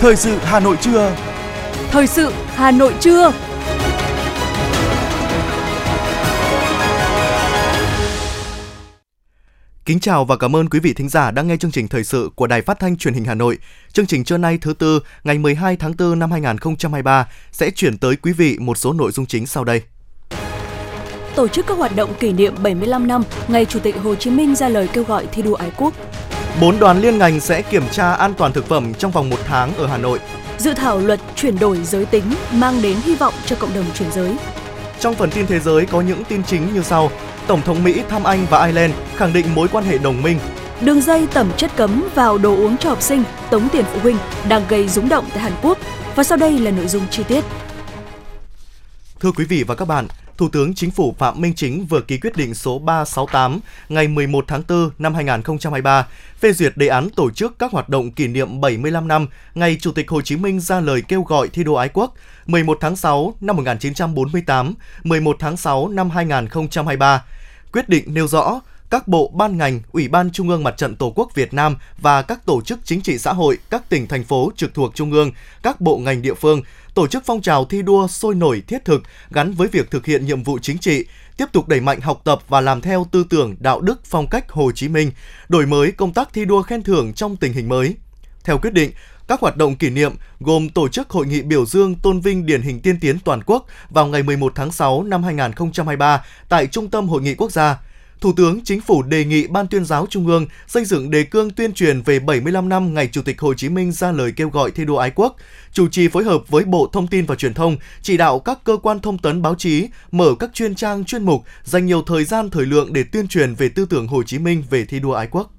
Thời sự Hà Nội trưa. Thời sự Hà Nội trưa. Kính chào và cảm ơn quý vị thính giả đang nghe chương trình thời sự của Đài Phát thanh Truyền hình Hà Nội. Chương trình trưa nay thứ tư, ngày 12 tháng 4 năm 2023 sẽ chuyển tới quý vị một số nội dung chính sau đây. Tổ chức các hoạt động kỷ niệm 75 năm ngày Chủ tịch Hồ Chí Minh ra lời kêu gọi thi đua ái quốc. Bốn đoàn liên ngành sẽ kiểm tra an toàn thực phẩm trong vòng một tháng ở Hà Nội. Dự thảo luật chuyển đổi giới tính mang đến hy vọng cho cộng đồng chuyển giới. Trong phần tin thế giới có những tin chính như sau. Tổng thống Mỹ thăm Anh và Ireland khẳng định mối quan hệ đồng minh. Đường dây tẩm chất cấm vào đồ uống cho học sinh, tống tiền phụ huynh đang gây rúng động tại Hàn Quốc. Và sau đây là nội dung chi tiết. Thưa quý vị và các bạn, Thủ tướng Chính phủ Phạm Minh Chính vừa ký quyết định số 368 ngày 11 tháng 4 năm 2023 phê duyệt đề án tổ chức các hoạt động kỷ niệm 75 năm ngày Chủ tịch Hồ Chí Minh ra lời kêu gọi thi đua ái quốc 11 tháng 6 năm 1948, 11 tháng 6 năm 2023. Quyết định nêu rõ các bộ ban ngành, Ủy ban Trung ương Mặt trận Tổ quốc Việt Nam và các tổ chức chính trị xã hội, các tỉnh thành phố trực thuộc Trung ương, các bộ ngành địa phương tổ chức phong trào thi đua sôi nổi thiết thực gắn với việc thực hiện nhiệm vụ chính trị, tiếp tục đẩy mạnh học tập và làm theo tư tưởng đạo đức phong cách Hồ Chí Minh, đổi mới công tác thi đua khen thưởng trong tình hình mới. Theo quyết định, các hoạt động kỷ niệm gồm tổ chức hội nghị biểu dương tôn vinh điển hình tiên tiến toàn quốc vào ngày 11 tháng 6 năm 2023 tại Trung tâm Hội nghị Quốc gia, Thủ tướng Chính phủ đề nghị Ban tuyên giáo Trung ương xây dựng đề cương tuyên truyền về 75 năm ngày Chủ tịch Hồ Chí Minh ra lời kêu gọi thi đua ái quốc, chủ trì phối hợp với Bộ Thông tin và Truyền thông, chỉ đạo các cơ quan thông tấn báo chí mở các chuyên trang chuyên mục, dành nhiều thời gian thời lượng để tuyên truyền về tư tưởng Hồ Chí Minh về thi đua ái quốc.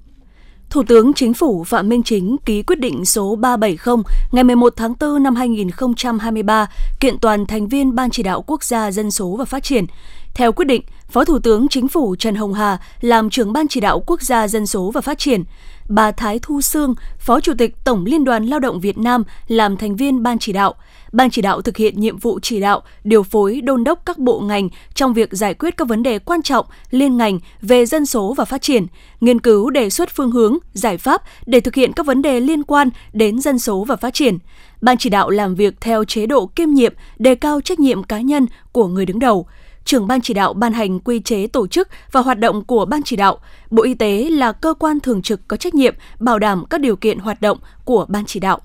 Thủ tướng Chính phủ Phạm Minh Chính ký quyết định số 370 ngày 11 tháng 4 năm 2023 kiện toàn thành viên Ban chỉ đạo quốc gia dân số và phát triển. Theo quyết định, Phó Thủ tướng Chính phủ Trần Hồng Hà làm trưởng Ban chỉ đạo quốc gia dân số và phát triển, bà Thái Thu Sương, Phó Chủ tịch Tổng Liên đoàn Lao động Việt Nam làm thành viên Ban chỉ đạo. Ban chỉ đạo thực hiện nhiệm vụ chỉ đạo, điều phối, đôn đốc các bộ ngành trong việc giải quyết các vấn đề quan trọng liên ngành về dân số và phát triển, nghiên cứu đề xuất phương hướng, giải pháp để thực hiện các vấn đề liên quan đến dân số và phát triển. Ban chỉ đạo làm việc theo chế độ kiêm nhiệm, đề cao trách nhiệm cá nhân của người đứng đầu trưởng ban chỉ đạo ban hành quy chế tổ chức và hoạt động của ban chỉ đạo. Bộ Y tế là cơ quan thường trực có trách nhiệm bảo đảm các điều kiện hoạt động của ban chỉ đạo.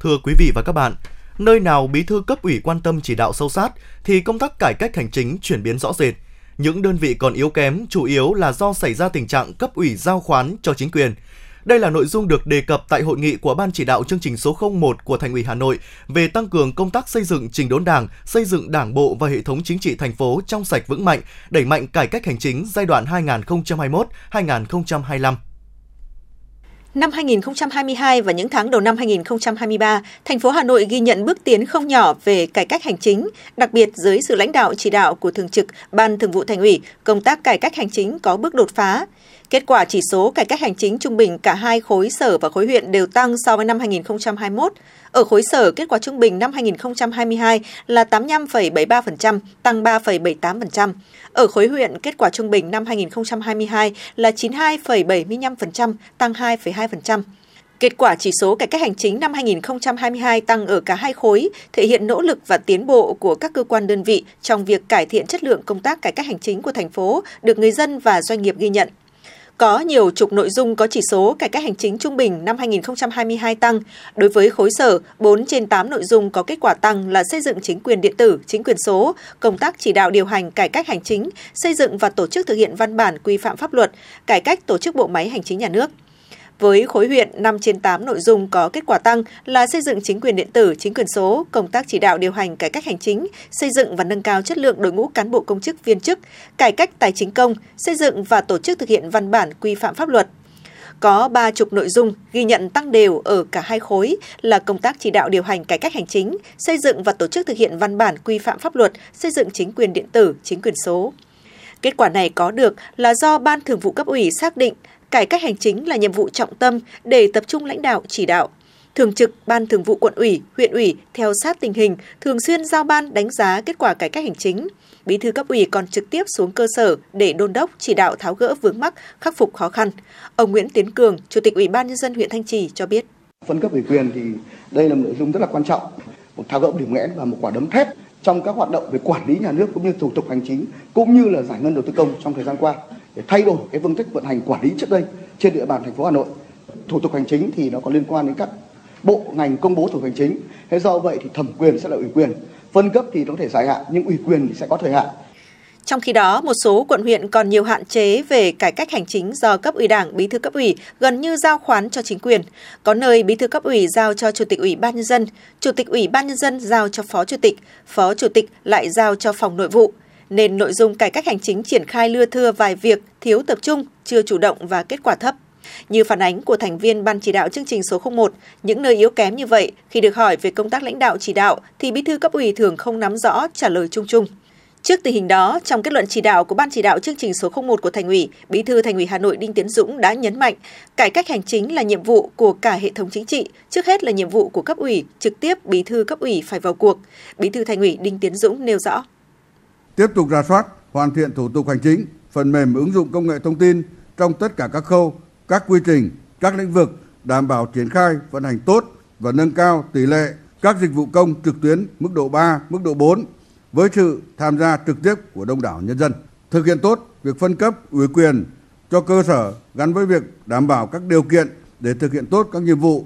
Thưa quý vị và các bạn, nơi nào bí thư cấp ủy quan tâm chỉ đạo sâu sát thì công tác cải cách hành chính chuyển biến rõ rệt. Những đơn vị còn yếu kém chủ yếu là do xảy ra tình trạng cấp ủy giao khoán cho chính quyền – đây là nội dung được đề cập tại hội nghị của Ban chỉ đạo chương trình số 01 của Thành ủy Hà Nội về tăng cường công tác xây dựng trình đốn Đảng, xây dựng Đảng bộ và hệ thống chính trị thành phố trong sạch vững mạnh, đẩy mạnh cải cách hành chính giai đoạn 2021-2025. Năm 2022 và những tháng đầu năm 2023, thành phố Hà Nội ghi nhận bước tiến không nhỏ về cải cách hành chính, đặc biệt dưới sự lãnh đạo chỉ đạo của Thường trực Ban Thường vụ Thành ủy, công tác cải cách hành chính có bước đột phá. Kết quả chỉ số cải cách hành chính trung bình cả hai khối sở và khối huyện đều tăng so với năm 2021. Ở khối sở, kết quả trung bình năm 2022 là 85,73%, tăng 3,78%. Ở khối huyện, kết quả trung bình năm 2022 là 92,75%, tăng 2,2%. Kết quả chỉ số cải cách hành chính năm 2022 tăng ở cả hai khối, thể hiện nỗ lực và tiến bộ của các cơ quan đơn vị trong việc cải thiện chất lượng công tác cải cách hành chính của thành phố, được người dân và doanh nghiệp ghi nhận. Có nhiều trục nội dung có chỉ số cải cách hành chính trung bình năm 2022 tăng. Đối với khối sở, 4 trên 8 nội dung có kết quả tăng là xây dựng chính quyền điện tử, chính quyền số, công tác chỉ đạo điều hành cải cách hành chính, xây dựng và tổ chức thực hiện văn bản quy phạm pháp luật, cải cách tổ chức bộ máy hành chính nhà nước. Với khối huyện, 5 trên 8 nội dung có kết quả tăng là xây dựng chính quyền điện tử, chính quyền số, công tác chỉ đạo điều hành cải cách hành chính, xây dựng và nâng cao chất lượng đội ngũ cán bộ công chức viên chức, cải cách tài chính công, xây dựng và tổ chức thực hiện văn bản quy phạm pháp luật. Có ba chục nội dung ghi nhận tăng đều ở cả hai khối là công tác chỉ đạo điều hành cải cách hành chính, xây dựng và tổ chức thực hiện văn bản quy phạm pháp luật, xây dựng chính quyền điện tử, chính quyền số. Kết quả này có được là do Ban Thường vụ cấp ủy xác định cải cách hành chính là nhiệm vụ trọng tâm để tập trung lãnh đạo chỉ đạo. Thường trực Ban Thường vụ quận ủy, huyện ủy theo sát tình hình, thường xuyên giao ban đánh giá kết quả cải cách hành chính. Bí thư cấp ủy còn trực tiếp xuống cơ sở để đôn đốc chỉ đạo tháo gỡ vướng mắc, khắc phục khó khăn. Ông Nguyễn Tiến Cường, Chủ tịch Ủy ban nhân dân huyện Thanh Trì cho biết. Phân cấp ủy quyền thì đây là một nội dung rất là quan trọng, một tháo gỡ điểm nghẽn và một quả đấm thép trong các hoạt động về quản lý nhà nước cũng như thủ tục hành chính cũng như là giải ngân đầu tư công trong thời gian qua để thay đổi cái phương thức vận hành quản lý trước đây trên địa bàn thành phố Hà Nội. Thủ tục hành chính thì nó có liên quan đến các bộ ngành công bố thủ tục hành chính. Thế do vậy thì thẩm quyền sẽ là ủy quyền, phân cấp thì nó có thể dài hạn nhưng ủy quyền thì sẽ có thời hạn. Trong khi đó, một số quận huyện còn nhiều hạn chế về cải cách hành chính do cấp ủy Đảng, bí thư cấp ủy gần như giao khoán cho chính quyền. Có nơi bí thư cấp ủy giao cho chủ tịch ủy ban nhân dân, chủ tịch ủy ban nhân dân giao cho phó chủ tịch, phó chủ tịch lại giao cho phòng nội vụ. Nên nội dung cải cách hành chính triển khai lưa thưa vài việc, thiếu tập trung, chưa chủ động và kết quả thấp. Như phản ánh của thành viên Ban chỉ đạo chương trình số 01, những nơi yếu kém như vậy, khi được hỏi về công tác lãnh đạo chỉ đạo thì bí thư cấp ủy thường không nắm rõ, trả lời chung chung. Trước tình hình đó, trong kết luận chỉ đạo của Ban chỉ đạo chương trình số 01 của Thành ủy, Bí thư Thành ủy Hà Nội Đinh Tiến Dũng đã nhấn mạnh, cải cách hành chính là nhiệm vụ của cả hệ thống chính trị, trước hết là nhiệm vụ của cấp ủy, trực tiếp Bí thư cấp ủy phải vào cuộc. Bí thư Thành ủy Đinh Tiến Dũng nêu rõ. Tiếp tục rà soát, hoàn thiện thủ tục hành chính, phần mềm ứng dụng công nghệ thông tin trong tất cả các khâu, các quy trình, các lĩnh vực, đảm bảo triển khai vận hành tốt và nâng cao tỷ lệ các dịch vụ công trực tuyến mức độ 3, mức độ 4 với sự tham gia trực tiếp của đông đảo nhân dân. Thực hiện tốt việc phân cấp ủy quyền cho cơ sở gắn với việc đảm bảo các điều kiện để thực hiện tốt các nhiệm vụ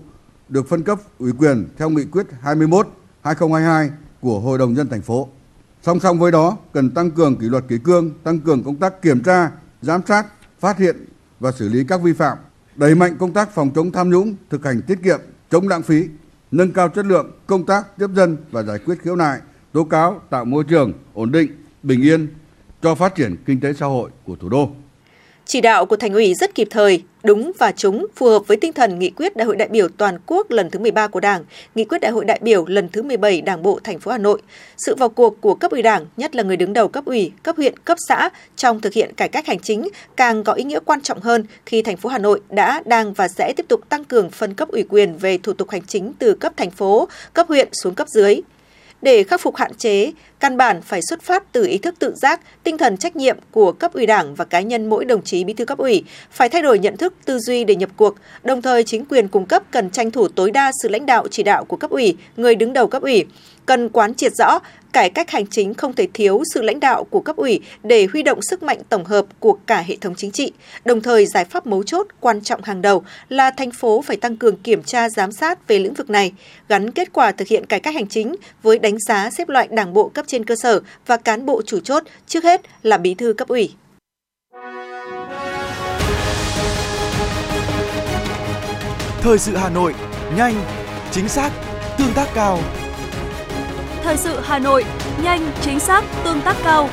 được phân cấp ủy quyền theo nghị quyết 21 2022 của Hội đồng dân thành phố. Song song với đó, cần tăng cường kỷ luật kỷ cương, tăng cường công tác kiểm tra, giám sát, phát hiện và xử lý các vi phạm, đẩy mạnh công tác phòng chống tham nhũng, thực hành tiết kiệm, chống lãng phí, nâng cao chất lượng công tác tiếp dân và giải quyết khiếu nại, tố cáo tạo môi trường ổn định, bình yên cho phát triển kinh tế xã hội của thủ đô. Chỉ đạo của Thành ủy rất kịp thời, đúng và trúng, phù hợp với tinh thần nghị quyết Đại hội đại biểu toàn quốc lần thứ 13 của Đảng, nghị quyết Đại hội đại biểu lần thứ 17 Đảng bộ thành phố Hà Nội. Sự vào cuộc của cấp ủy Đảng, nhất là người đứng đầu cấp ủy, cấp huyện, cấp xã trong thực hiện cải cách hành chính càng có ý nghĩa quan trọng hơn khi thành phố Hà Nội đã, đang và sẽ tiếp tục tăng cường phân cấp ủy quyền về thủ tục hành chính từ cấp thành phố, cấp huyện xuống cấp dưới. Để khắc phục hạn chế, căn bản phải xuất phát từ ý thức tự giác, tinh thần trách nhiệm của cấp ủy Đảng và cá nhân mỗi đồng chí bí thư cấp ủy, phải thay đổi nhận thức, tư duy để nhập cuộc. Đồng thời, chính quyền cung cấp cần tranh thủ tối đa sự lãnh đạo chỉ đạo của cấp ủy, người đứng đầu cấp ủy, cần quán triệt rõ cải cách hành chính không thể thiếu sự lãnh đạo của cấp ủy để huy động sức mạnh tổng hợp của cả hệ thống chính trị. Đồng thời, giải pháp mấu chốt quan trọng hàng đầu là thành phố phải tăng cường kiểm tra giám sát về lĩnh vực này, gắn kết quả thực hiện cải cách hành chính với đánh giá xếp loại đảng bộ cấp trên cơ sở và cán bộ chủ chốt, trước hết là bí thư cấp ủy. Thời sự Hà Nội, nhanh, chính xác, tương tác cao. Thời sự Hà Nội, nhanh, chính xác, tương tác cao.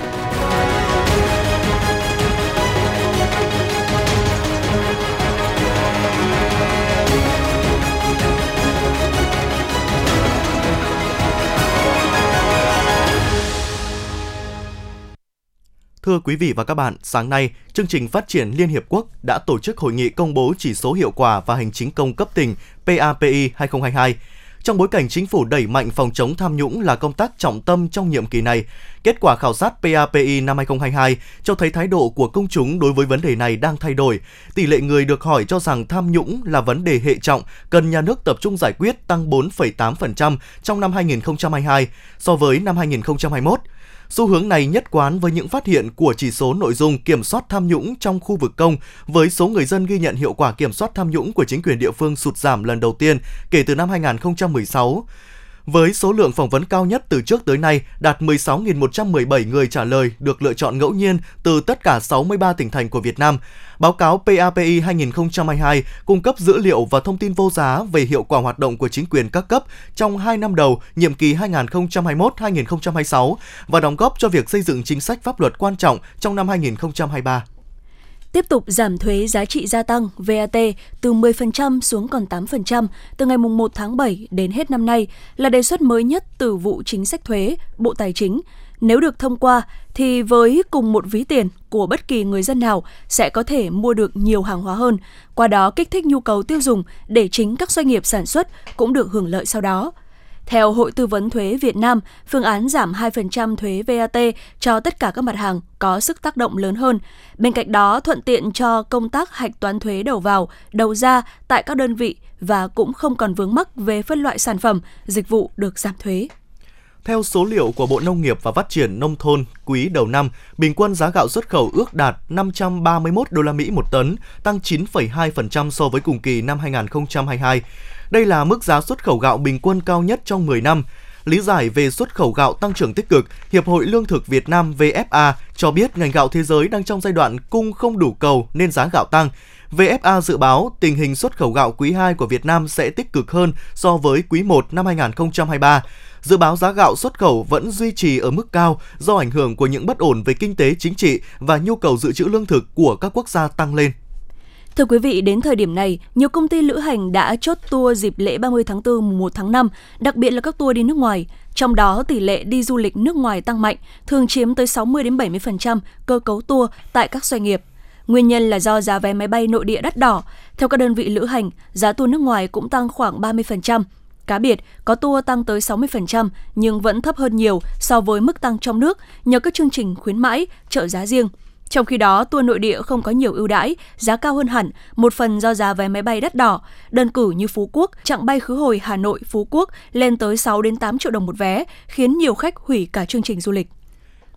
Thưa quý vị và các bạn, sáng nay, chương trình phát triển Liên Hiệp Quốc đã tổ chức hội nghị công bố chỉ số hiệu quả và hành chính công cấp tỉnh PAPI 2022. Trong bối cảnh chính phủ đẩy mạnh phòng chống tham nhũng là công tác trọng tâm trong nhiệm kỳ này, kết quả khảo sát PAPI năm 2022 cho thấy thái độ của công chúng đối với vấn đề này đang thay đổi. Tỷ lệ người được hỏi cho rằng tham nhũng là vấn đề hệ trọng, cần nhà nước tập trung giải quyết tăng 4,8% trong năm 2022 so với năm 2021. Xu hướng này nhất quán với những phát hiện của chỉ số nội dung kiểm soát tham nhũng trong khu vực công, với số người dân ghi nhận hiệu quả kiểm soát tham nhũng của chính quyền địa phương sụt giảm lần đầu tiên kể từ năm 2016 với số lượng phỏng vấn cao nhất từ trước tới nay, đạt 16.117 người trả lời được lựa chọn ngẫu nhiên từ tất cả 63 tỉnh thành của Việt Nam. Báo cáo PAPI 2022 cung cấp dữ liệu và thông tin vô giá về hiệu quả hoạt động của chính quyền các cấp trong 2 năm đầu, nhiệm kỳ 2021-2026 và đóng góp cho việc xây dựng chính sách pháp luật quan trọng trong năm 2023 tiếp tục giảm thuế giá trị gia tăng VAT từ 10% xuống còn 8% từ ngày 1 tháng 7 đến hết năm nay là đề xuất mới nhất từ vụ chính sách thuế Bộ Tài chính. Nếu được thông qua thì với cùng một ví tiền của bất kỳ người dân nào sẽ có thể mua được nhiều hàng hóa hơn, qua đó kích thích nhu cầu tiêu dùng để chính các doanh nghiệp sản xuất cũng được hưởng lợi sau đó. Theo Hội Tư vấn Thuế Việt Nam, phương án giảm 2% thuế VAT cho tất cả các mặt hàng có sức tác động lớn hơn. Bên cạnh đó, thuận tiện cho công tác hạch toán thuế đầu vào, đầu ra tại các đơn vị và cũng không còn vướng mắc về phân loại sản phẩm, dịch vụ được giảm thuế. Theo số liệu của Bộ Nông nghiệp và Phát triển nông thôn, quý đầu năm, bình quân giá gạo xuất khẩu ước đạt 531 đô la Mỹ một tấn, tăng 9,2% so với cùng kỳ năm 2022. Đây là mức giá xuất khẩu gạo bình quân cao nhất trong 10 năm. Lý giải về xuất khẩu gạo tăng trưởng tích cực, Hiệp hội Lương thực Việt Nam VFA cho biết ngành gạo thế giới đang trong giai đoạn cung không đủ cầu nên giá gạo tăng. VFA dự báo tình hình xuất khẩu gạo quý 2 của Việt Nam sẽ tích cực hơn so với quý 1 năm 2023. Dự báo giá gạo xuất khẩu vẫn duy trì ở mức cao do ảnh hưởng của những bất ổn về kinh tế chính trị và nhu cầu dự trữ lương thực của các quốc gia tăng lên. Thưa quý vị, đến thời điểm này, nhiều công ty lữ hành đã chốt tour dịp lễ 30 tháng 4 mùng 1 tháng 5, đặc biệt là các tour đi nước ngoài. Trong đó, tỷ lệ đi du lịch nước ngoài tăng mạnh, thường chiếm tới 60 đến 70% cơ cấu tour tại các doanh nghiệp. Nguyên nhân là do giá vé máy bay nội địa đắt đỏ. Theo các đơn vị lữ hành, giá tour nước ngoài cũng tăng khoảng 30%. Cá biệt, có tour tăng tới 60% nhưng vẫn thấp hơn nhiều so với mức tăng trong nước nhờ các chương trình khuyến mãi, trợ giá riêng. Trong khi đó, tour nội địa không có nhiều ưu đãi, giá cao hơn hẳn, một phần do giá vé máy bay đắt đỏ. Đơn cử như Phú Quốc, chặng bay khứ hồi Hà Nội Phú Quốc lên tới 6 đến 8 triệu đồng một vé, khiến nhiều khách hủy cả chương trình du lịch.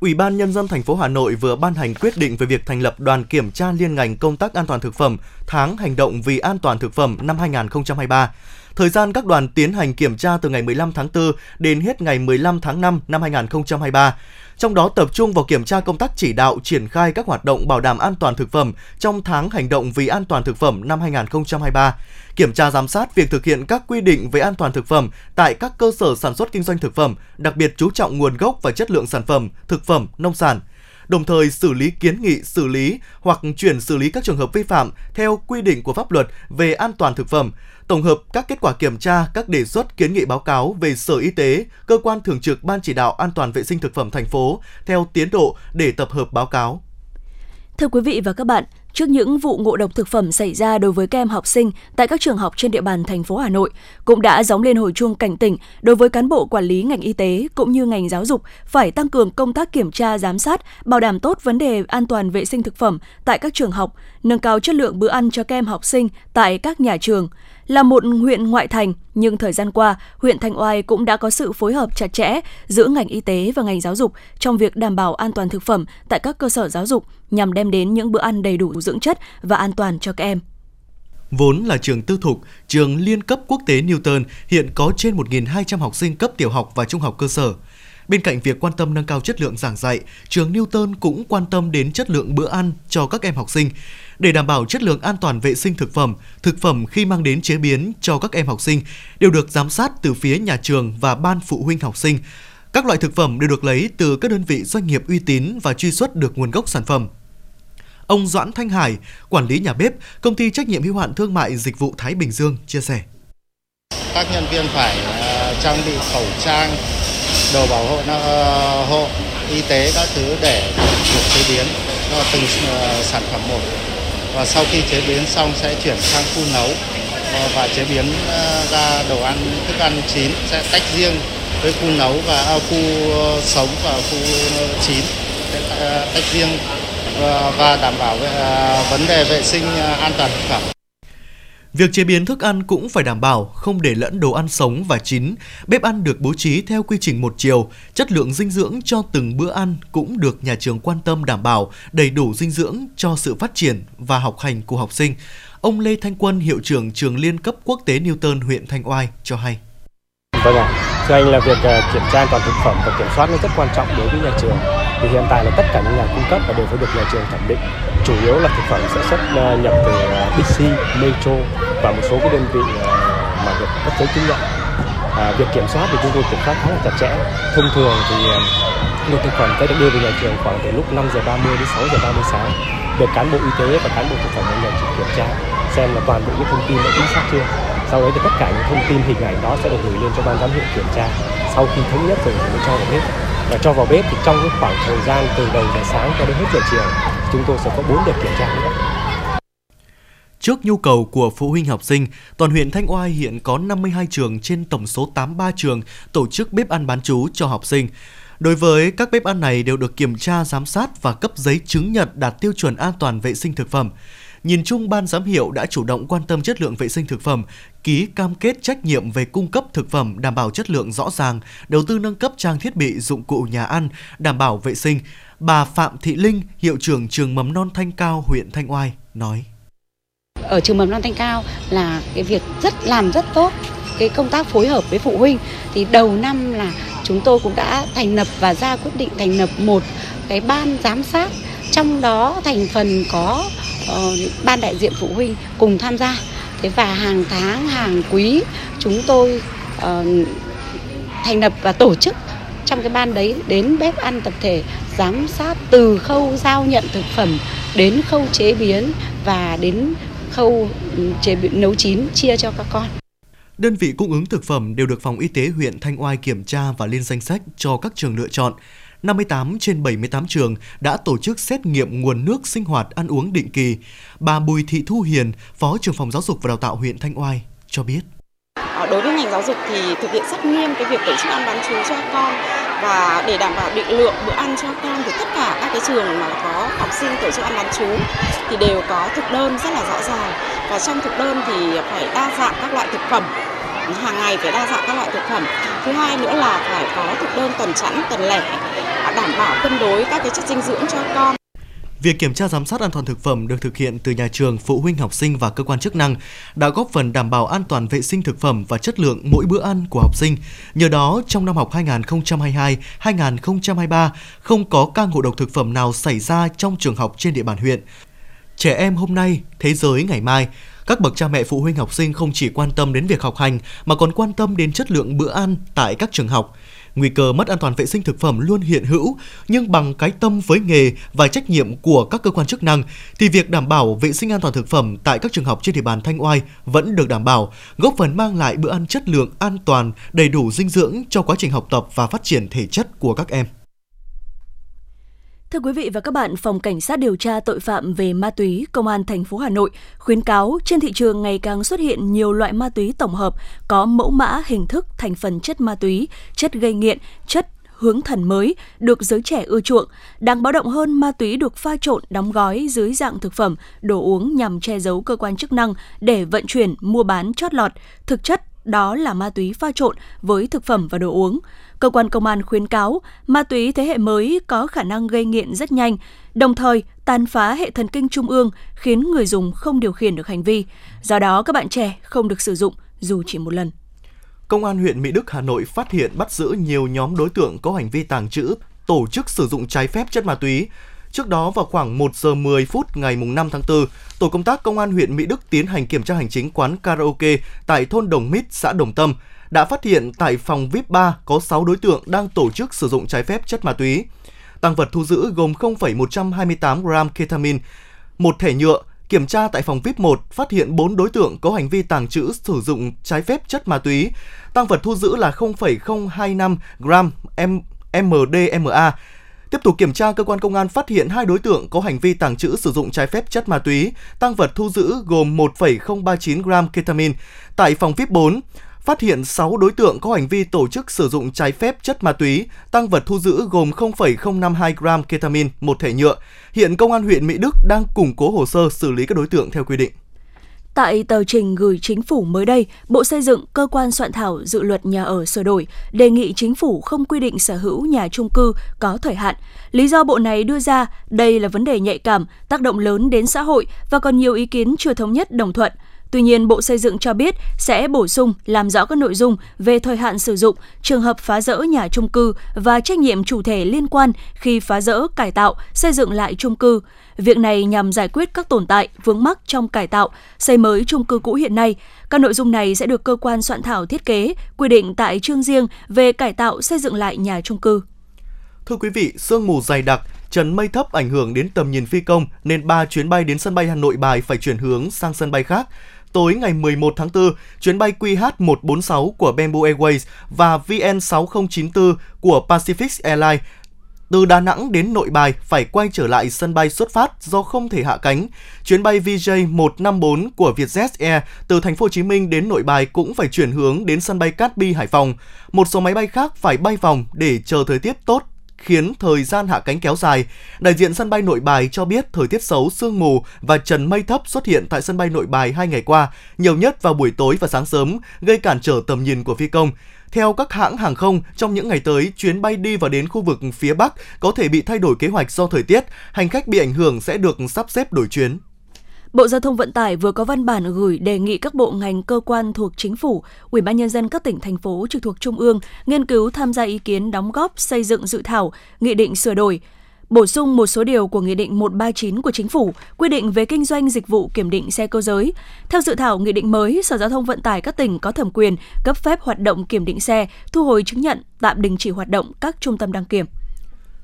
Ủy ban nhân dân thành phố Hà Nội vừa ban hành quyết định về việc thành lập đoàn kiểm tra liên ngành công tác an toàn thực phẩm tháng hành động vì an toàn thực phẩm năm 2023. Thời gian các đoàn tiến hành kiểm tra từ ngày 15 tháng 4 đến hết ngày 15 tháng 5 năm 2023 trong đó tập trung vào kiểm tra công tác chỉ đạo triển khai các hoạt động bảo đảm an toàn thực phẩm trong tháng hành động vì an toàn thực phẩm năm 2023, kiểm tra giám sát việc thực hiện các quy định về an toàn thực phẩm tại các cơ sở sản xuất kinh doanh thực phẩm, đặc biệt chú trọng nguồn gốc và chất lượng sản phẩm, thực phẩm, nông sản. Đồng thời xử lý kiến nghị xử lý hoặc chuyển xử lý các trường hợp vi phạm theo quy định của pháp luật về an toàn thực phẩm, tổng hợp các kết quả kiểm tra, các đề xuất kiến nghị báo cáo về Sở Y tế, cơ quan thường trực Ban chỉ đạo an toàn vệ sinh thực phẩm thành phố theo tiến độ để tập hợp báo cáo. Thưa quý vị và các bạn, trước những vụ ngộ độc thực phẩm xảy ra đối với các em học sinh tại các trường học trên địa bàn thành phố Hà Nội, cũng đã gióng lên hồi chuông cảnh tỉnh đối với cán bộ quản lý ngành y tế cũng như ngành giáo dục phải tăng cường công tác kiểm tra giám sát, bảo đảm tốt vấn đề an toàn vệ sinh thực phẩm tại các trường học, nâng cao chất lượng bữa ăn cho các em học sinh tại các nhà trường. Là một huyện ngoại thành, nhưng thời gian qua, huyện Thanh Oai cũng đã có sự phối hợp chặt chẽ giữa ngành y tế và ngành giáo dục trong việc đảm bảo an toàn thực phẩm tại các cơ sở giáo dục nhằm đem đến những bữa ăn đầy đủ dưỡng chất và an toàn cho các em. Vốn là trường tư thục, trường liên cấp quốc tế Newton hiện có trên 1.200 học sinh cấp tiểu học và trung học cơ sở. Bên cạnh việc quan tâm nâng cao chất lượng giảng dạy, trường Newton cũng quan tâm đến chất lượng bữa ăn cho các em học sinh. Để đảm bảo chất lượng an toàn vệ sinh thực phẩm, thực phẩm khi mang đến chế biến cho các em học sinh đều được giám sát từ phía nhà trường và ban phụ huynh học sinh. Các loại thực phẩm đều được lấy từ các đơn vị doanh nghiệp uy tín và truy xuất được nguồn gốc sản phẩm. Ông Doãn Thanh Hải, quản lý nhà bếp, công ty trách nhiệm hữu hạn thương mại dịch vụ Thái Bình Dương chia sẻ. Các nhân viên phải ờ, trang bị khẩu trang, đồ bảo hộ uh, hộ y tế các thứ để chế biến cho từng uh, sản phẩm một và sau khi chế biến xong sẽ chuyển sang khu nấu ờ, và chế biến ờ, ra đồ ăn, thức ăn chín sẽ tách riêng với khu nấu và ờ, khu sống và khu chín sẽ tách riêng và đảm bảo vấn đề vệ sinh an toàn thực phẩm. Việc chế biến thức ăn cũng phải đảm bảo không để lẫn đồ ăn sống và chín. Bếp ăn được bố trí theo quy trình một chiều, chất lượng dinh dưỡng cho từng bữa ăn cũng được nhà trường quan tâm đảm bảo đầy đủ dinh dưỡng cho sự phát triển và học hành của học sinh. Ông Lê Thanh Quân, hiệu trưởng trường liên cấp quốc tế Newton, huyện Thanh Oai cho hay. Vâng ạ, thưa anh là việc ờ, kiểm tra an toàn thực phẩm và kiểm soát nó rất quan trọng đối với nhà trường. Thì hiện tại là tất cả những nhà cung cấp đều phải được nhà trường thẩm định. Chủ yếu là thực phẩm sẽ xuất ờ, nhập từ ờ, Bixi, Metro và một số cái đơn vị ờ, mà được cấp giấy chứng nhận. À, việc kiểm soát thì chúng tôi kiểm soát khá là chặt chẽ. Thông thường thì một thực phẩm sẽ được đưa về nhà trường khoảng từ lúc 5 giờ 30 đến 6 giờ 30 sáng. Được cán bộ y tế và cán bộ thực phẩm nhà trường kiểm tra xem là toàn bộ những thông tin đã chính xác chưa sau đấy thì tất cả những thông tin hình ảnh đó sẽ được gửi lên cho ban giám hiệu kiểm tra sau khi thống nhất rồi thì mới cho vào hết và cho vào bếp thì trong cái khoảng thời gian từ đầu giờ sáng cho đến hết giờ chiều chúng tôi sẽ có 4 đợt kiểm tra nữa Trước nhu cầu của phụ huynh học sinh, toàn huyện Thanh Oai hiện có 52 trường trên tổng số 83 trường tổ chức bếp ăn bán chú cho học sinh. Đối với các bếp ăn này đều được kiểm tra, giám sát và cấp giấy chứng nhận đạt tiêu chuẩn an toàn vệ sinh thực phẩm. Nhìn chung, ban giám hiệu đã chủ động quan tâm chất lượng vệ sinh thực phẩm, ký cam kết trách nhiệm về cung cấp thực phẩm đảm bảo chất lượng rõ ràng, đầu tư nâng cấp trang thiết bị dụng cụ nhà ăn đảm bảo vệ sinh. Bà Phạm Thị Linh, hiệu trưởng trường mầm non Thanh Cao, huyện Thanh Oai nói: Ở trường mầm non Thanh Cao là cái việc rất làm rất tốt cái công tác phối hợp với phụ huynh. Thì đầu năm là chúng tôi cũng đã thành lập và ra quyết định thành lập một cái ban giám sát. Trong đó thành phần có uh, ban đại diện phụ huynh cùng tham gia thế và hàng tháng hàng quý chúng tôi uh, thành lập và tổ chức trong cái ban đấy đến bếp ăn tập thể giám sát từ khâu giao nhận thực phẩm đến khâu chế biến và đến khâu ừ, chế biến nấu chín chia cho các con. Đơn vị cung ứng thực phẩm đều được phòng y tế huyện Thanh Oai kiểm tra và lên danh sách cho các trường lựa chọn. 58 trên 78 trường đã tổ chức xét nghiệm nguồn nước sinh hoạt ăn uống định kỳ. Bà Bùi Thị Thu Hiền, Phó trưởng phòng giáo dục và đào tạo huyện Thanh Oai cho biết. Ờ, đối với ngành giáo dục thì thực hiện rất nghiêm cái việc tổ chức ăn bán chú cho con và để đảm bảo định lượng bữa ăn cho con thì tất cả các cái trường mà có học sinh tổ chức ăn bán chú thì đều có thực đơn rất là rõ ràng và trong thực đơn thì phải đa dạng các loại thực phẩm hàng ngày phải đa dạng các loại thực phẩm thứ hai nữa là phải có thực đơn tuần chẵn tuần lẻ đảm bảo cân đối các cái chất dinh dưỡng cho con Việc kiểm tra giám sát an toàn thực phẩm được thực hiện từ nhà trường, phụ huynh học sinh và cơ quan chức năng đã góp phần đảm bảo an toàn vệ sinh thực phẩm và chất lượng mỗi bữa ăn của học sinh. Nhờ đó, trong năm học 2022-2023 không có ca ngộ độc thực phẩm nào xảy ra trong trường học trên địa bàn huyện. Trẻ em hôm nay, thế giới ngày mai, các bậc cha mẹ phụ huynh học sinh không chỉ quan tâm đến việc học hành mà còn quan tâm đến chất lượng bữa ăn tại các trường học. Nguy cơ mất an toàn vệ sinh thực phẩm luôn hiện hữu, nhưng bằng cái tâm với nghề và trách nhiệm của các cơ quan chức năng thì việc đảm bảo vệ sinh an toàn thực phẩm tại các trường học trên địa bàn Thanh Oai vẫn được đảm bảo, góp phần mang lại bữa ăn chất lượng an toàn, đầy đủ dinh dưỡng cho quá trình học tập và phát triển thể chất của các em. Thưa quý vị và các bạn, Phòng Cảnh sát điều tra tội phạm về ma túy Công an thành phố Hà Nội khuyến cáo trên thị trường ngày càng xuất hiện nhiều loại ma túy tổng hợp có mẫu mã hình thức thành phần chất ma túy, chất gây nghiện, chất hướng thần mới được giới trẻ ưa chuộng. Đáng báo động hơn, ma túy được pha trộn đóng gói dưới dạng thực phẩm, đồ uống nhằm che giấu cơ quan chức năng để vận chuyển, mua bán chót lọt. Thực chất đó là ma túy pha trộn với thực phẩm và đồ uống. Cơ quan công an khuyến cáo ma túy thế hệ mới có khả năng gây nghiện rất nhanh, đồng thời tàn phá hệ thần kinh trung ương khiến người dùng không điều khiển được hành vi. Do đó các bạn trẻ không được sử dụng dù chỉ một lần. Công an huyện Mỹ Đức, Hà Nội phát hiện bắt giữ nhiều nhóm đối tượng có hành vi tàng trữ, tổ chức sử dụng trái phép chất ma túy. Trước đó vào khoảng 1 giờ 10 phút ngày 5 tháng 4, tổ công tác công an huyện Mỹ Đức tiến hành kiểm tra hành chính quán karaoke tại thôn Đồng Mít, xã Đồng Tâm, đã phát hiện tại phòng VIP 3 có 6 đối tượng đang tổ chức sử dụng trái phép chất ma túy. Tăng vật thu giữ gồm 0,128 gram ketamine, một thẻ nhựa, Kiểm tra tại phòng VIP 1 phát hiện 4 đối tượng có hành vi tàng trữ sử dụng trái phép chất ma túy. Tăng vật thu giữ là 0,025 gram MDMA. Tiếp tục kiểm tra, cơ quan công an phát hiện hai đối tượng có hành vi tàng trữ sử dụng trái phép chất ma túy. Tăng vật thu giữ gồm 1,039 gram ketamine. Tại phòng VIP 4, phát hiện 6 đối tượng có hành vi tổ chức sử dụng trái phép chất ma túy, tăng vật thu giữ gồm 0,052 gram ketamine, một thẻ nhựa. Hiện Công an huyện Mỹ Đức đang củng cố hồ sơ xử lý các đối tượng theo quy định. Tại tờ trình gửi chính phủ mới đây, Bộ Xây dựng, cơ quan soạn thảo dự luật nhà ở sửa đổi, đề nghị chính phủ không quy định sở hữu nhà trung cư có thời hạn. Lý do Bộ này đưa ra đây là vấn đề nhạy cảm, tác động lớn đến xã hội và còn nhiều ý kiến chưa thống nhất đồng thuận – Tuy nhiên, Bộ Xây dựng cho biết sẽ bổ sung làm rõ các nội dung về thời hạn sử dụng, trường hợp phá rỡ nhà trung cư và trách nhiệm chủ thể liên quan khi phá rỡ, cải tạo, xây dựng lại trung cư. Việc này nhằm giải quyết các tồn tại, vướng mắc trong cải tạo, xây mới trung cư cũ hiện nay. Các nội dung này sẽ được cơ quan soạn thảo thiết kế quy định tại chương riêng về cải tạo xây dựng lại nhà trung cư. Thưa quý vị, sương mù dày đặc, trần mây thấp ảnh hưởng đến tầm nhìn phi công nên 3 chuyến bay đến sân bay Hà Nội Bài phải chuyển hướng sang sân bay khác tối ngày 11 tháng 4, chuyến bay QH146 của Bamboo Airways và VN6094 của Pacific Airlines từ Đà Nẵng đến Nội Bài phải quay trở lại sân bay xuất phát do không thể hạ cánh. Chuyến bay VJ154 của Vietjet Air từ thành phố Hồ Chí Minh đến Nội Bài cũng phải chuyển hướng đến sân bay Cát Bi Hải Phòng. Một số máy bay khác phải bay vòng để chờ thời tiết tốt khiến thời gian hạ cánh kéo dài. Đại diện sân bay Nội Bài cho biết thời tiết xấu, sương mù và trần mây thấp xuất hiện tại sân bay Nội Bài hai ngày qua, nhiều nhất vào buổi tối và sáng sớm, gây cản trở tầm nhìn của phi công. Theo các hãng hàng không, trong những ngày tới, chuyến bay đi và đến khu vực phía Bắc có thể bị thay đổi kế hoạch do thời tiết, hành khách bị ảnh hưởng sẽ được sắp xếp đổi chuyến. Bộ Giao thông Vận tải vừa có văn bản gửi đề nghị các bộ ngành cơ quan thuộc chính phủ, Ủy ban nhân dân các tỉnh thành phố trực thuộc trung ương nghiên cứu tham gia ý kiến đóng góp xây dựng dự thảo nghị định sửa đổi bổ sung một số điều của Nghị định 139 của Chính phủ quy định về kinh doanh dịch vụ kiểm định xe cơ giới. Theo dự thảo nghị định mới, Sở Giao thông Vận tải các tỉnh có thẩm quyền cấp phép hoạt động kiểm định xe, thu hồi chứng nhận, tạm đình chỉ hoạt động các trung tâm đăng kiểm.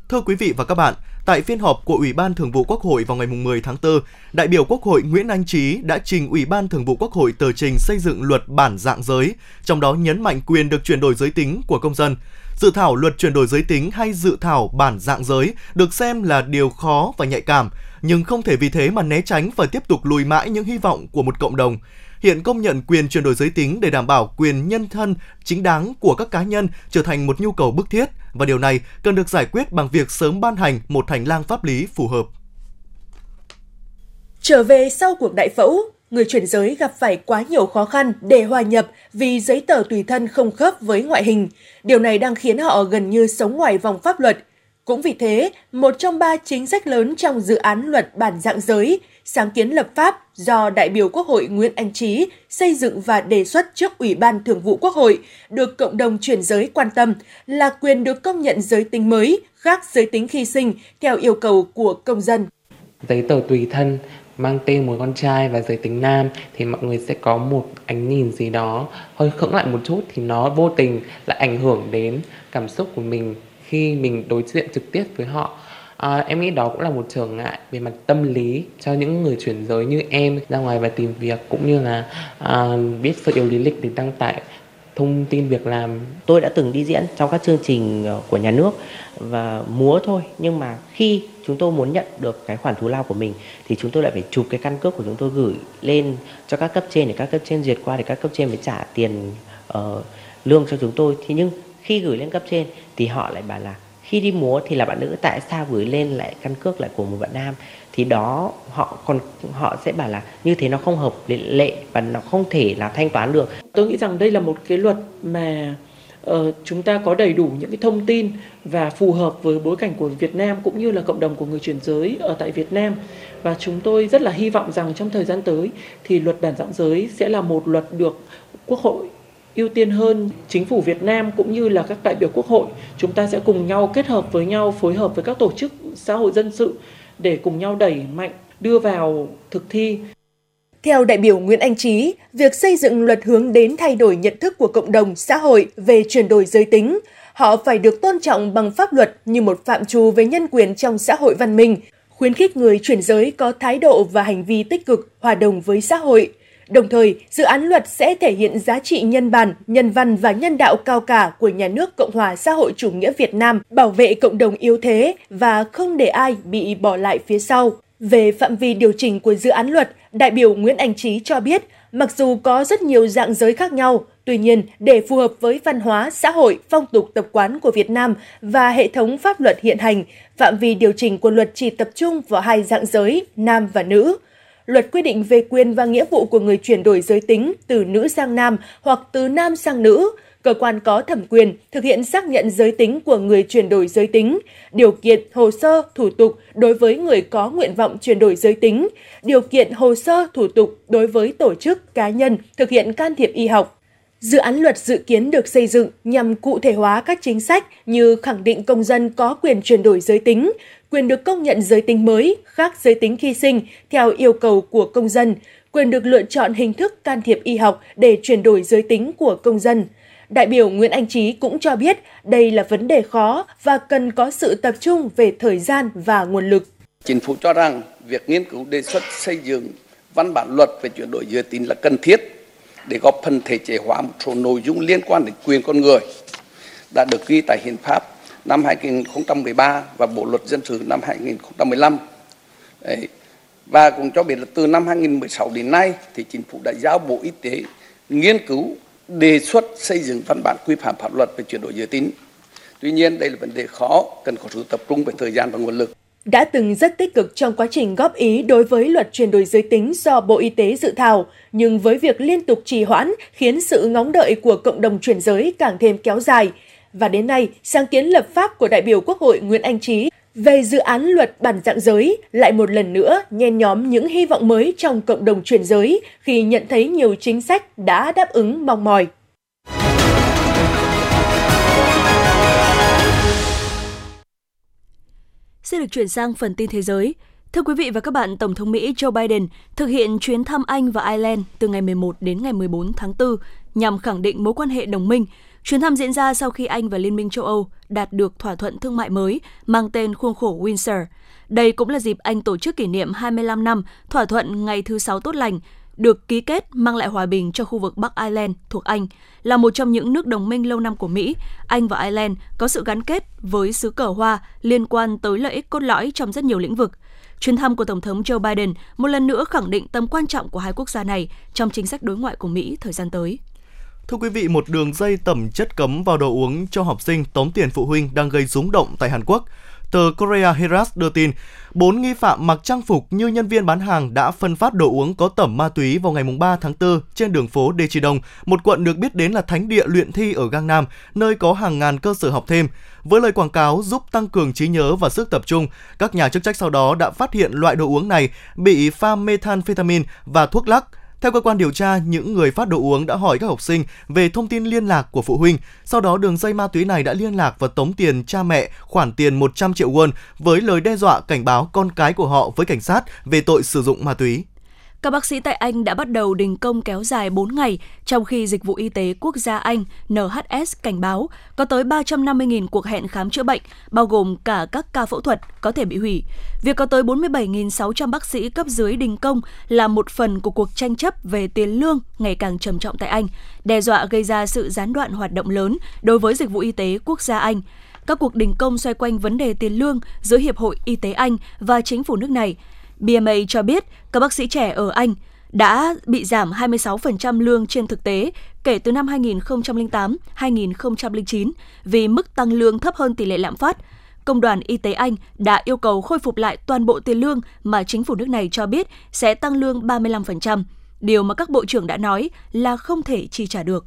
Thưa quý vị và các bạn, tại phiên họp của Ủy ban Thường vụ Quốc hội vào ngày 10 tháng 4, đại biểu Quốc hội Nguyễn Anh Trí đã trình Ủy ban Thường vụ Quốc hội tờ trình xây dựng luật bản dạng giới, trong đó nhấn mạnh quyền được chuyển đổi giới tính của công dân. Dự thảo luật chuyển đổi giới tính hay dự thảo bản dạng giới được xem là điều khó và nhạy cảm, nhưng không thể vì thế mà né tránh và tiếp tục lùi mãi những hy vọng của một cộng đồng. Hiện công nhận quyền chuyển đổi giới tính để đảm bảo quyền nhân thân chính đáng của các cá nhân trở thành một nhu cầu bức thiết và điều này cần được giải quyết bằng việc sớm ban hành một hành lang pháp lý phù hợp. Trở về sau cuộc đại phẫu, người chuyển giới gặp phải quá nhiều khó khăn để hòa nhập vì giấy tờ tùy thân không khớp với ngoại hình. Điều này đang khiến họ gần như sống ngoài vòng pháp luật. Cũng vì thế, một trong ba chính sách lớn trong dự án luật bản dạng giới, sáng kiến lập pháp do đại biểu Quốc hội Nguyễn Anh Trí xây dựng và đề xuất trước Ủy ban Thường vụ Quốc hội được cộng đồng chuyển giới quan tâm là quyền được công nhận giới tính mới, khác giới tính khi sinh theo yêu cầu của công dân. Giấy tờ tùy thân mang tên một con trai và giới tính nam thì mọi người sẽ có một ánh nhìn gì đó hơi khựng lại một chút thì nó vô tình lại ảnh hưởng đến cảm xúc của mình khi mình đối diện trực tiếp với họ à, em nghĩ đó cũng là một trở ngại về mặt tâm lý cho những người chuyển giới như em ra ngoài và tìm việc cũng như là à, biết sự yếu lý lịch để đăng tải thông tin việc làm. Tôi đã từng đi diễn trong các chương trình ờ, của nhà nước và múa thôi nhưng mà khi chúng tôi muốn nhận được cái khoản thù lao của mình thì chúng tôi lại phải chụp cái căn cước của chúng tôi gửi lên cho các cấp trên để các cấp trên duyệt qua để các cấp trên mới trả tiền uh, lương cho chúng tôi. Thế nhưng khi gửi lên cấp trên thì họ lại bảo là khi đi múa thì là bạn nữ tại sao gửi lên lại căn cước lại của một bạn nam? Thì đó họ còn họ sẽ bảo là như thế nó không hợp lệ và nó không thể là thanh toán được. Tôi nghĩ rằng đây là một cái luật mà uh, chúng ta có đầy đủ những cái thông tin và phù hợp với bối cảnh của Việt Nam cũng như là cộng đồng của người chuyển giới ở tại Việt Nam. Và chúng tôi rất là hy vọng rằng trong thời gian tới thì luật bản dạng giới sẽ là một luật được Quốc hội ưu tiên hơn chính phủ Việt Nam cũng như là các đại biểu quốc hội chúng ta sẽ cùng nhau kết hợp với nhau phối hợp với các tổ chức xã hội dân sự để cùng nhau đẩy mạnh đưa vào thực thi theo đại biểu Nguyễn Anh Trí, việc xây dựng luật hướng đến thay đổi nhận thức của cộng đồng xã hội về chuyển đổi giới tính, họ phải được tôn trọng bằng pháp luật như một phạm trù về nhân quyền trong xã hội văn minh, khuyến khích người chuyển giới có thái độ và hành vi tích cực hòa đồng với xã hội. Đồng thời, dự án luật sẽ thể hiện giá trị nhân bản, nhân văn và nhân đạo cao cả của nhà nước Cộng hòa xã hội chủ nghĩa Việt Nam, bảo vệ cộng đồng yếu thế và không để ai bị bỏ lại phía sau. Về phạm vi điều chỉnh của dự án luật, đại biểu Nguyễn Anh Trí cho biết, mặc dù có rất nhiều dạng giới khác nhau, tuy nhiên để phù hợp với văn hóa, xã hội, phong tục tập quán của Việt Nam và hệ thống pháp luật hiện hành, phạm vi điều chỉnh của luật chỉ tập trung vào hai dạng giới, nam và nữ. Luật quy định về quyền và nghĩa vụ của người chuyển đổi giới tính từ nữ sang nam hoặc từ nam sang nữ, cơ quan có thẩm quyền thực hiện xác nhận giới tính của người chuyển đổi giới tính, điều kiện hồ sơ, thủ tục đối với người có nguyện vọng chuyển đổi giới tính, điều kiện hồ sơ, thủ tục đối với tổ chức, cá nhân thực hiện can thiệp y học. Dự án luật dự kiến được xây dựng nhằm cụ thể hóa các chính sách như khẳng định công dân có quyền chuyển đổi giới tính, quyền được công nhận giới tính mới khác giới tính khi sinh theo yêu cầu của công dân, quyền được lựa chọn hình thức can thiệp y học để chuyển đổi giới tính của công dân – Đại biểu Nguyễn Anh Trí cũng cho biết đây là vấn đề khó và cần có sự tập trung về thời gian và nguồn lực. Chính phủ cho rằng việc nghiên cứu đề xuất xây dựng văn bản luật về chuyển đổi giới tính là cần thiết để góp phần thể chế hóa một số nội dung liên quan đến quyền con người đã được ghi tại hiến pháp năm 2013 và Bộ luật dân sự năm 2015. Đấy. Và cũng cho biết là từ năm 2016 đến nay thì chính phủ đã giao Bộ Y tế nghiên cứu đề xuất xây dựng văn bản quy phạm pháp luật về chuyển đổi giới tính. Tuy nhiên đây là vấn đề khó, cần có sự tập trung về thời gian và nguồn lực đã từng rất tích cực trong quá trình góp ý đối với luật chuyển đổi giới tính do Bộ Y tế dự thảo, nhưng với việc liên tục trì hoãn khiến sự ngóng đợi của cộng đồng chuyển giới càng thêm kéo dài. Và đến nay, sáng kiến lập pháp của đại biểu Quốc hội Nguyễn Anh Trí về dự án luật bản dạng giới lại một lần nữa nhen nhóm những hy vọng mới trong cộng đồng chuyển giới khi nhận thấy nhiều chính sách đã đáp ứng mong mỏi. Xin được chuyển sang phần tin thế giới. Thưa quý vị và các bạn, Tổng thống Mỹ Joe Biden thực hiện chuyến thăm Anh và Ireland từ ngày 11 đến ngày 14 tháng 4 nhằm khẳng định mối quan hệ đồng minh. Chuyến thăm diễn ra sau khi Anh và Liên minh châu Âu đạt được thỏa thuận thương mại mới mang tên khuôn khổ Windsor. Đây cũng là dịp Anh tổ chức kỷ niệm 25 năm thỏa thuận ngày thứ Sáu tốt lành được ký kết mang lại hòa bình cho khu vực Bắc Ireland thuộc Anh. Là một trong những nước đồng minh lâu năm của Mỹ, Anh và Ireland có sự gắn kết với xứ cờ hoa liên quan tới lợi ích cốt lõi trong rất nhiều lĩnh vực. Chuyến thăm của Tổng thống Joe Biden một lần nữa khẳng định tầm quan trọng của hai quốc gia này trong chính sách đối ngoại của Mỹ thời gian tới. Thưa quý vị, một đường dây tẩm chất cấm vào đồ uống cho học sinh tống tiền phụ huynh đang gây rúng động tại Hàn Quốc. Tờ Korea Herald đưa tin, bốn nghi phạm mặc trang phục như nhân viên bán hàng đã phân phát đồ uống có tẩm ma túy vào ngày 3 tháng 4 trên đường phố Daechidong, một quận được biết đến là thánh địa luyện thi ở Gangnam, nơi có hàng ngàn cơ sở học thêm. Với lời quảng cáo giúp tăng cường trí nhớ và sức tập trung, các nhà chức trách sau đó đã phát hiện loại đồ uống này bị pha methamphetamine và thuốc lắc, theo cơ quan điều tra, những người phát đồ uống đã hỏi các học sinh về thông tin liên lạc của phụ huynh. Sau đó đường dây ma túy này đã liên lạc và tống tiền cha mẹ khoản tiền 100 triệu won với lời đe dọa cảnh báo con cái của họ với cảnh sát về tội sử dụng ma túy. Các bác sĩ tại Anh đã bắt đầu đình công kéo dài 4 ngày, trong khi Dịch vụ Y tế Quốc gia Anh NHS cảnh báo có tới 350.000 cuộc hẹn khám chữa bệnh, bao gồm cả các ca phẫu thuật, có thể bị hủy. Việc có tới 47.600 bác sĩ cấp dưới đình công là một phần của cuộc tranh chấp về tiền lương ngày càng trầm trọng tại Anh, đe dọa gây ra sự gián đoạn hoạt động lớn đối với Dịch vụ Y tế Quốc gia Anh. Các cuộc đình công xoay quanh vấn đề tiền lương giữa Hiệp hội Y tế Anh và chính phủ nước này – BMA cho biết các bác sĩ trẻ ở Anh đã bị giảm 26% lương trên thực tế kể từ năm 2008-2009 vì mức tăng lương thấp hơn tỷ lệ lạm phát. Công đoàn Y tế Anh đã yêu cầu khôi phục lại toàn bộ tiền lương mà chính phủ nước này cho biết sẽ tăng lương 35%, điều mà các bộ trưởng đã nói là không thể chi trả được.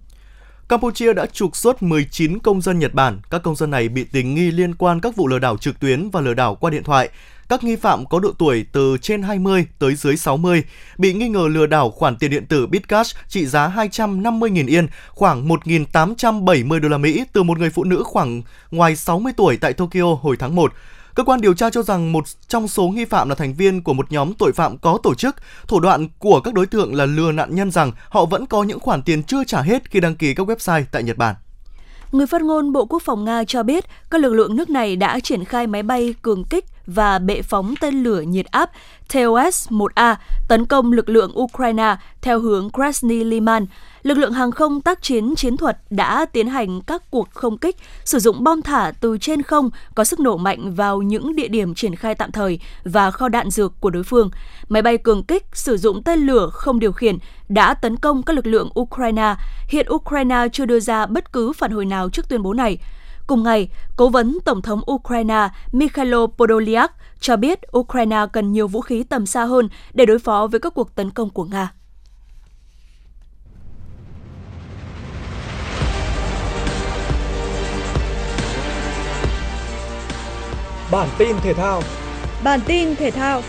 Campuchia đã trục xuất 19 công dân Nhật Bản. Các công dân này bị tình nghi liên quan các vụ lừa đảo trực tuyến và lừa đảo qua điện thoại. Các nghi phạm có độ tuổi từ trên 20 tới dưới 60, bị nghi ngờ lừa đảo khoản tiền điện tử Bitcash trị giá 250.000 yên, khoảng 1.870 đô la Mỹ từ một người phụ nữ khoảng ngoài 60 tuổi tại Tokyo hồi tháng 1. Cơ quan điều tra cho rằng một trong số nghi phạm là thành viên của một nhóm tội phạm có tổ chức. Thủ đoạn của các đối tượng là lừa nạn nhân rằng họ vẫn có những khoản tiền chưa trả hết khi đăng ký các website tại Nhật Bản. Người phát ngôn Bộ Quốc phòng Nga cho biết các lực lượng nước này đã triển khai máy bay cường kích và bệ phóng tên lửa nhiệt áp TOS-1A tấn công lực lượng Ukraine theo hướng Krasny Liman. Lực lượng hàng không tác chiến chiến thuật đã tiến hành các cuộc không kích, sử dụng bom thả từ trên không có sức nổ mạnh vào những địa điểm triển khai tạm thời và kho đạn dược của đối phương. Máy bay cường kích sử dụng tên lửa không điều khiển đã tấn công các lực lượng Ukraine. Hiện Ukraine chưa đưa ra bất cứ phản hồi nào trước tuyên bố này. Cùng ngày, cố vấn Tổng thống Ukraine Mikhailo Podolyak cho biết Ukraine cần nhiều vũ khí tầm xa hơn để đối phó với các cuộc tấn công của Nga. Bản tin thể thao Bản tin thể thao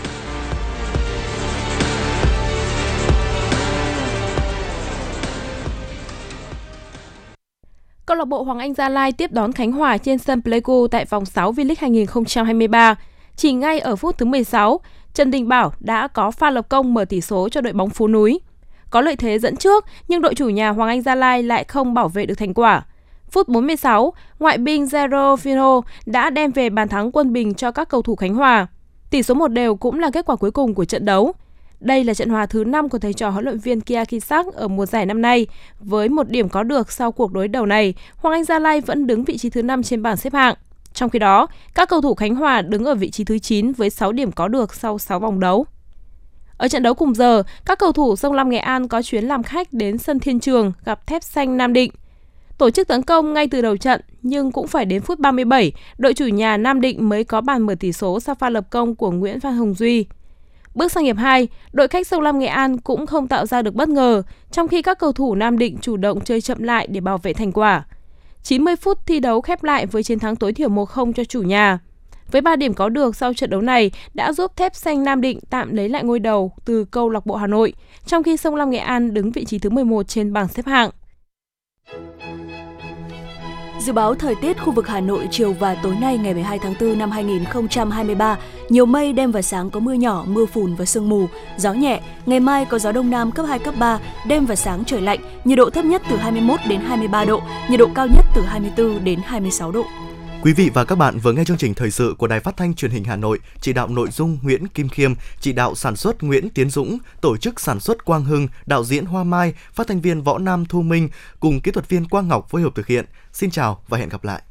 Câu lạc bộ Hoàng Anh Gia Lai tiếp đón Khánh Hòa trên sân Pleiku tại vòng 6 V-League 2023. Chỉ ngay ở phút thứ 16, Trần Đình Bảo đã có pha lập công mở tỷ số cho đội bóng Phú Núi. Có lợi thế dẫn trước, nhưng đội chủ nhà Hoàng Anh Gia Lai lại không bảo vệ được thành quả. Phút 46, ngoại binh Zero Fino đã đem về bàn thắng quân bình cho các cầu thủ Khánh Hòa. Tỷ số một đều cũng là kết quả cuối cùng của trận đấu. Đây là trận hòa thứ 5 của thầy trò huấn luyện viên Kia Kisak ở mùa giải năm nay. Với một điểm có được sau cuộc đối đầu này, Hoàng Anh Gia Lai vẫn đứng vị trí thứ 5 trên bảng xếp hạng. Trong khi đó, các cầu thủ Khánh Hòa đứng ở vị trí thứ 9 với 6 điểm có được sau 6 vòng đấu. Ở trận đấu cùng giờ, các cầu thủ Sông Lam Nghệ An có chuyến làm khách đến sân Thiên Trường gặp Thép Xanh Nam Định. Tổ chức tấn công ngay từ đầu trận nhưng cũng phải đến phút 37, đội chủ nhà Nam Định mới có bàn mở tỷ số sau pha lập công của Nguyễn Văn Hồng Duy. Bước sang hiệp 2, đội khách Sông Lam Nghệ An cũng không tạo ra được bất ngờ, trong khi các cầu thủ Nam Định chủ động chơi chậm lại để bảo vệ thành quả. 90 phút thi đấu khép lại với chiến thắng tối thiểu 1-0 cho chủ nhà. Với 3 điểm có được sau trận đấu này đã giúp Thép Xanh Nam Định tạm lấy lại ngôi đầu từ câu lạc bộ Hà Nội, trong khi Sông Lam Nghệ An đứng vị trí thứ 11 trên bảng xếp hạng. Dự báo thời tiết khu vực Hà Nội chiều và tối nay ngày 12 tháng 4 năm 2023, nhiều mây đêm và sáng có mưa nhỏ, mưa phùn và sương mù, gió nhẹ, ngày mai có gió đông nam cấp 2 cấp 3, đêm và sáng trời lạnh, nhiệt độ thấp nhất từ 21 đến 23 độ, nhiệt độ cao nhất từ 24 đến 26 độ. Quý vị và các bạn vừa nghe chương trình thời sự của Đài Phát thanh Truyền hình Hà Nội, chỉ đạo nội dung Nguyễn Kim Khiêm, chỉ đạo sản xuất Nguyễn Tiến Dũng, tổ chức sản xuất Quang Hưng, đạo diễn Hoa Mai, phát thanh viên Võ Nam Thu Minh cùng kỹ thuật viên Quang Ngọc phối hợp thực hiện. Xin chào và hẹn gặp lại.